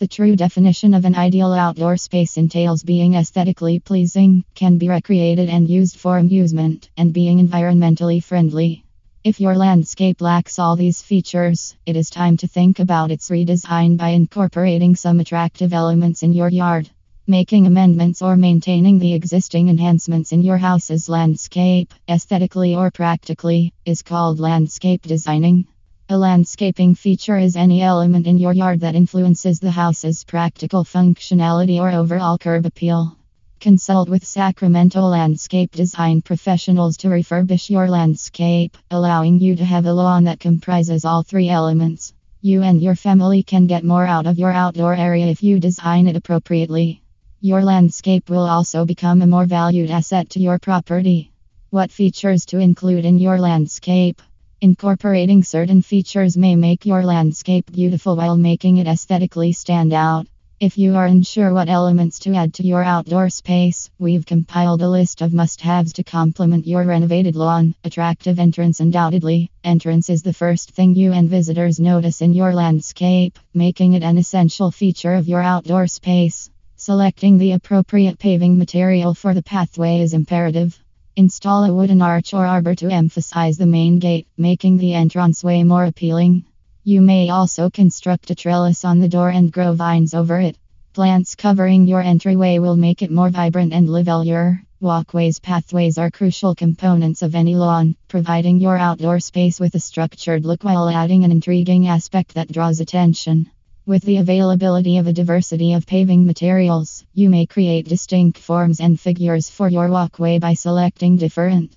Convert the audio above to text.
The true definition of an ideal outdoor space entails being aesthetically pleasing, can be recreated and used for amusement, and being environmentally friendly. If your landscape lacks all these features, it is time to think about its redesign by incorporating some attractive elements in your yard. Making amendments or maintaining the existing enhancements in your house's landscape, aesthetically or practically, is called landscape designing. A landscaping feature is any element in your yard that influences the house's practical functionality or overall curb appeal. Consult with Sacramento landscape design professionals to refurbish your landscape, allowing you to have a lawn that comprises all three elements. You and your family can get more out of your outdoor area if you design it appropriately. Your landscape will also become a more valued asset to your property. What features to include in your landscape? Incorporating certain features may make your landscape beautiful while making it aesthetically stand out. If you are unsure what elements to add to your outdoor space, we've compiled a list of must haves to complement your renovated lawn. Attractive entrance Undoubtedly, entrance is the first thing you and visitors notice in your landscape, making it an essential feature of your outdoor space. Selecting the appropriate paving material for the pathway is imperative. Install a wooden arch or arbor to emphasize the main gate, making the entranceway more appealing. You may also construct a trellis on the door and grow vines over it. Plants covering your entryway will make it more vibrant and livelier. Walkways, pathways are crucial components of any lawn, providing your outdoor space with a structured look while adding an intriguing aspect that draws attention. With the availability of a diversity of paving materials, you may create distinct forms and figures for your walkway by selecting different